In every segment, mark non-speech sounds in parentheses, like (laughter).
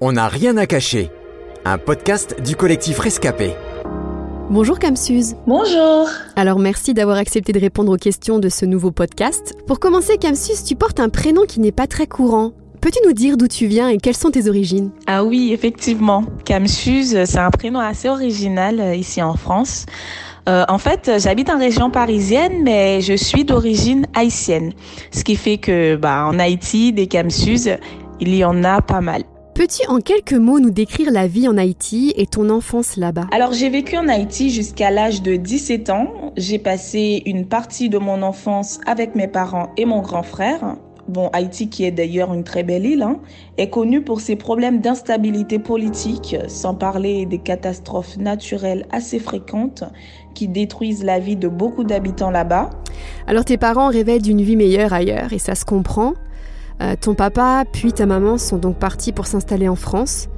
On n'a rien à cacher. Un podcast du collectif Rescapé. Bonjour Camsuse. Bonjour. Alors merci d'avoir accepté de répondre aux questions de ce nouveau podcast. Pour commencer Camsuse, tu portes un prénom qui n'est pas très courant. Peux-tu nous dire d'où tu viens et quelles sont tes origines? Ah oui, effectivement. Camsuse, c'est un prénom assez original euh, ici en France. Euh, en fait, j'habite en région parisienne, mais je suis d'origine haïtienne. Ce qui fait que, bah, en Haïti, des Camsus, il y en a pas mal. Peux-tu en quelques mots nous décrire la vie en Haïti et ton enfance là-bas? Alors j'ai vécu en Haïti jusqu'à l'âge de 17 ans. J'ai passé une partie de mon enfance avec mes parents et mon grand frère. Bon, Haïti, qui est d'ailleurs une très belle île, hein, est connue pour ses problèmes d'instabilité politique, sans parler des catastrophes naturelles assez fréquentes qui détruisent la vie de beaucoup d'habitants là-bas. Alors tes parents rêvaient d'une vie meilleure ailleurs, et ça se comprend. Euh, ton papa puis ta maman sont donc partis pour s'installer en France.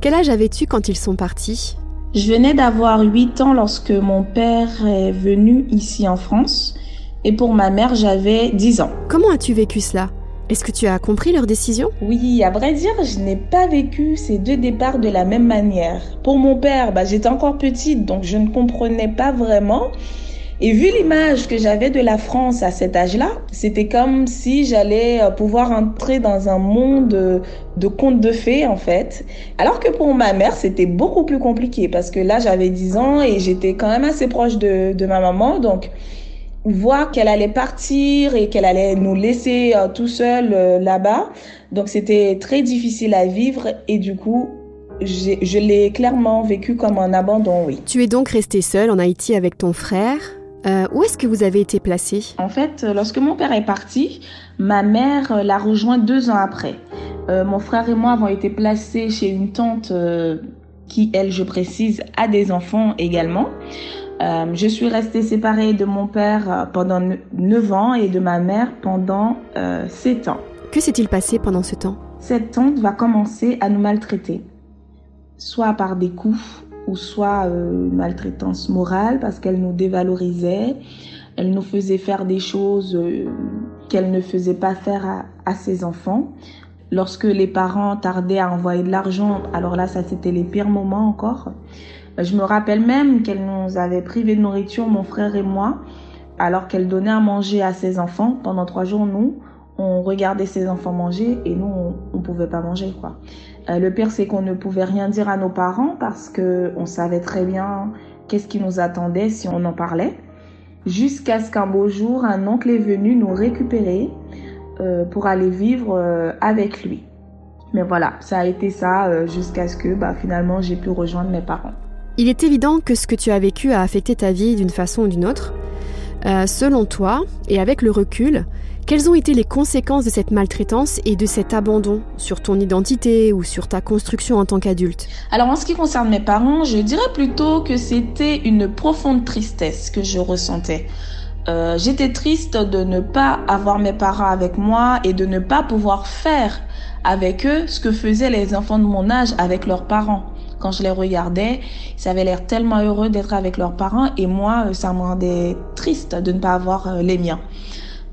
Quel âge avais-tu quand ils sont partis? Je venais d'avoir 8 ans lorsque mon père est venu ici en France et pour ma mère j'avais 10 ans. Comment as-tu vécu cela? Est-ce que tu as compris leur décision? Oui, à vrai dire, je n'ai pas vécu ces deux départs de la même manière. Pour mon père, bah, j'étais encore petite donc je ne comprenais pas vraiment. Et vu l'image que j'avais de la France à cet âge-là, c'était comme si j'allais euh, pouvoir entrer dans un monde de contes de fées en fait. Alors que pour ma mère, c'était beaucoup plus compliqué parce que là, j'avais 10 ans et j'étais quand même assez proche de, de ma maman. Donc, voir qu'elle allait partir et qu'elle allait nous laisser euh, tout seul euh, là-bas. Donc, c'était très difficile à vivre et du coup, je l'ai clairement vécu comme un abandon, oui. Tu es donc restée seule en Haïti avec ton frère? Euh, où est-ce que vous avez été placé? En fait, lorsque mon père est parti, ma mère euh, l'a rejoint deux ans après. Euh, mon frère et moi avons été placés chez une tante qui, elle, je précise, a des enfants également. je suis restée séparée de mon père pendant neuf ans et de ma mère pendant sept ans. Que s'est-il passé pendant ce temps? Cette tante va commencer à nous maltraiter, soit par des coups, ou soit euh, maltraitance morale parce qu'elle nous dévalorisait, elle nous faisait faire des choses euh, qu'elle ne faisait pas faire à, à, ses enfants. Lorsque les parents tardaient à envoyer de l'argent, alors là, ça c'était les pires moments encore. Je me rappelle même qu'elle nous avait privé de nourriture, mon frère et moi, alors qu'elle donnait à manger à ses enfants. Pendant trois jours, nous, on regardait ses enfants manger et nous, on ne pouvait pas manger. quoi. Euh, le pire, c'est qu'on ne pouvait rien dire à nos parents parce qu'on savait très bien qu'est-ce qui nous attendait si on en parlait. Jusqu'à ce qu'un beau jour, un oncle est venu nous récupérer euh, pour aller vivre euh, avec lui. Mais voilà, ça a été ça jusqu'à ce que bah, finalement j'ai pu rejoindre mes parents. Il est évident que ce que tu as vécu a affecté ta vie d'une façon ou d'une autre. selon toi, et avec le recul, quelles ont été les conséquences de cette maltraitance et de cet abandon sur ton identité ou sur ta construction en tant qu'adulte? Alors en ce qui concerne mes parents, je dirais plutôt que c'était une profonde tristesse que je ressentais. Euh, j'étais triste de ne pas avoir mes parents avec moi et de ne pas pouvoir faire avec eux ce que faisaient les enfants de mon âge avec leurs parents. Quand je les regardais, ils avaient l'air tellement heureux d'être avec leurs parents et moi, ça me rendait triste de ne pas avoir euh, les miens.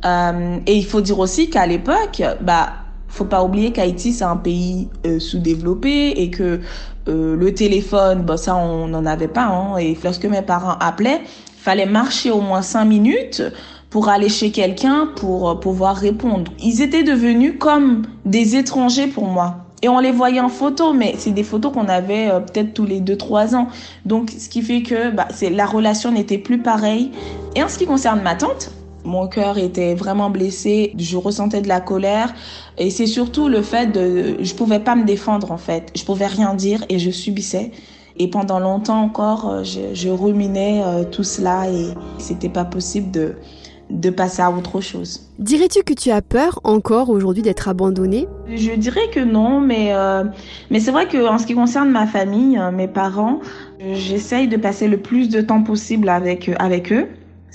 Euh, et il faut dire aussi qu'à l'époque, bah, faut pas oublier qu'Haïti c'est un pays euh, sous-développé et que euh, le téléphone, bah ça on n'en avait pas. Hein, et lorsque mes parents appelaient, fallait marcher au moins cinq minutes pour aller chez quelqu'un pour pouvoir répondre. Ils étaient devenus comme des étrangers pour moi. Et on les voyait en photo, mais c'est des photos qu'on avait peut-être tous les deux trois ans. Donc, ce qui fait que bah, c'est la relation n'était plus pareille. Et en ce qui concerne ma tante, mon cœur était vraiment blessé, je ressentais de la colère et c'est surtout le fait de je pouvais pas me défendre en fait. Je pouvais rien dire et je subissais. Et pendant longtemps encore, euh, je, ruminais euh, tout cela et c'était pas possible de de passer à autre chose. Dirais-tu que tu as peur encore aujourd'hui d'être abandonnée? Je dirais que non, mais euh, mais c'est vrai que en ce qui concerne ma famille, mes parents, j'essaye de passer le plus de temps possible avec avec eux.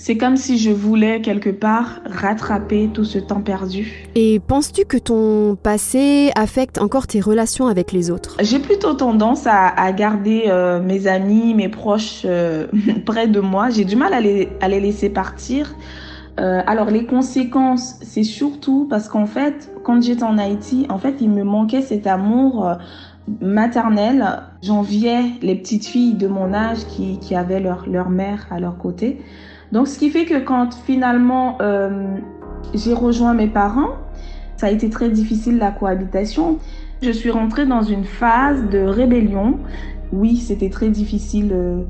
C'est comme si je voulais quelque part rattraper tout ce temps perdu. Et penses-tu que ton passé affecte encore tes relations avec les autres? J'ai plutôt tendance à, garder euh, mes amis, mes proches euh, (laughs) près de moi. J'ai du mal à les, à les laisser partir. Euh, alors les conséquences, c'est surtout parce qu'en fait, quand j'étais en Haïti, en fait, il me manquait cet amour maternelle, j'enviais les petites filles de mon âge qui, qui avaient leur, leur mère à leur côté. Donc, ce qui fait que quand finalement euh, j'ai rejoint mes parents, ça a été très difficile la cohabitation. Je suis rentrée dans une phase de rébellion. Oui, c'était très difficile. Euh,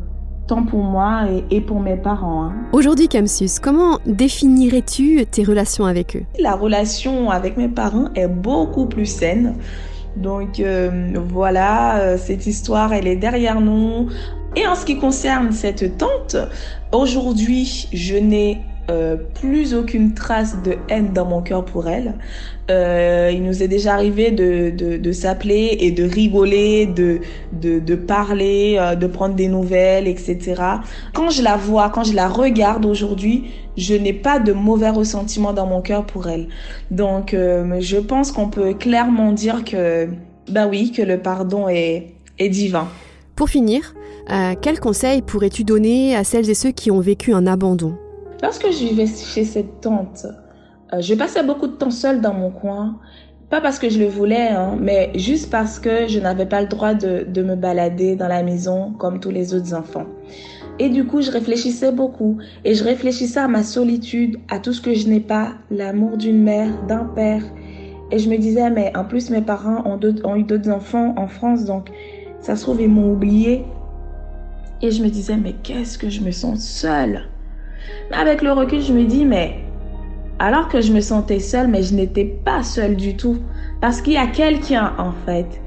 tant pour moi et, pour mes parents. Hein. Aujourd'hui, Camsus, comment définirais-tu tes relations avec eux? La relation avec mes parents est beaucoup plus saine. Donc euh, voilà, euh, cette histoire, elle est derrière nous. Et en ce qui concerne cette tante, aujourd'hui, je n'ai euh, plus aucune trace de haine dans mon cœur pour elle. Euh, il nous est déjà arrivé de, de, de s'appeler et de rigoler, de, de, de parler, euh, de prendre des nouvelles, etc. Quand je la vois, quand je la regarde aujourd'hui, je n'ai pas de mauvais ressentiment dans mon cœur pour elle. Donc, euh, je pense qu'on peut clairement dire que, ben oui, que le pardon est, est divin. Pour finir, euh, quel conseil pourrais-tu donner à celles et ceux qui ont vécu un abandon? Lorsque je vivais chez cette tante, euh, je passais beaucoup de temps seule dans mon coin. Pas parce que je le voulais, hein, mais juste parce que je n'avais pas le droit de, de me balader dans la maison comme tous les autres enfants. Et du coup, je réfléchissais beaucoup et je réfléchissais à ma solitude, à tout ce que je n'ai pas, l'amour d'une mère, d'un père. Et je me disais, mais en plus, mes parents ont, ont eu d'autres enfants en France, donc ça se trouve, ils m'ont oublié. Et je me disais, mais qu'est-ce que je me sens seule? Mais avec le recul, je me dis, mais alors que je me sentais seule, mais je n'étais pas seule du tout. Parce qu'il y a quelqu'un, en fait,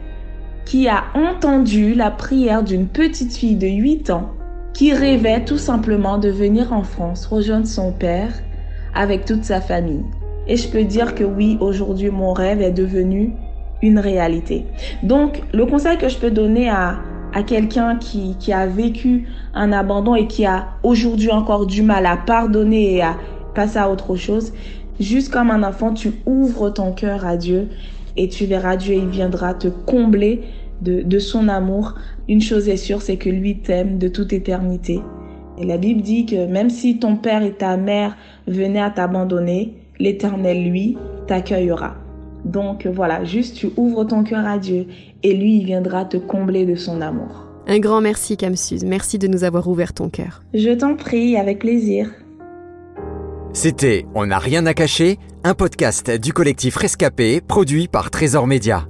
qui a entendu la prière d'une petite fille de 8 ans qui rêvait tout simplement de venir en France rejoindre son père avec toute sa famille. Et je peux dire que oui, aujourd'hui, mon rêve est devenu une réalité. Donc, le conseil que je peux donner à, à quelqu'un qui, qui a vécu un abandon et qui a aujourd'hui encore du mal à pardonner et à passer à autre chose, juste comme un enfant, tu ouvres ton cœur à Dieu et tu verras Dieu, il viendra te combler de, de son amour. Une chose est sûre, c'est que lui t'aime de toute éternité. Et la Bible dit que même si ton père et ta mère venaient à t'abandonner, l'Éternel, lui, t'accueillera. Donc voilà, juste tu ouvres ton cœur à Dieu et lui, il viendra te combler de son amour. Un grand merci, Camsus. Merci de nous avoir ouvert ton cœur. Je t'en prie, avec plaisir. C'était On n'a rien à cacher, un podcast du collectif Rescapé produit par Trésor Média.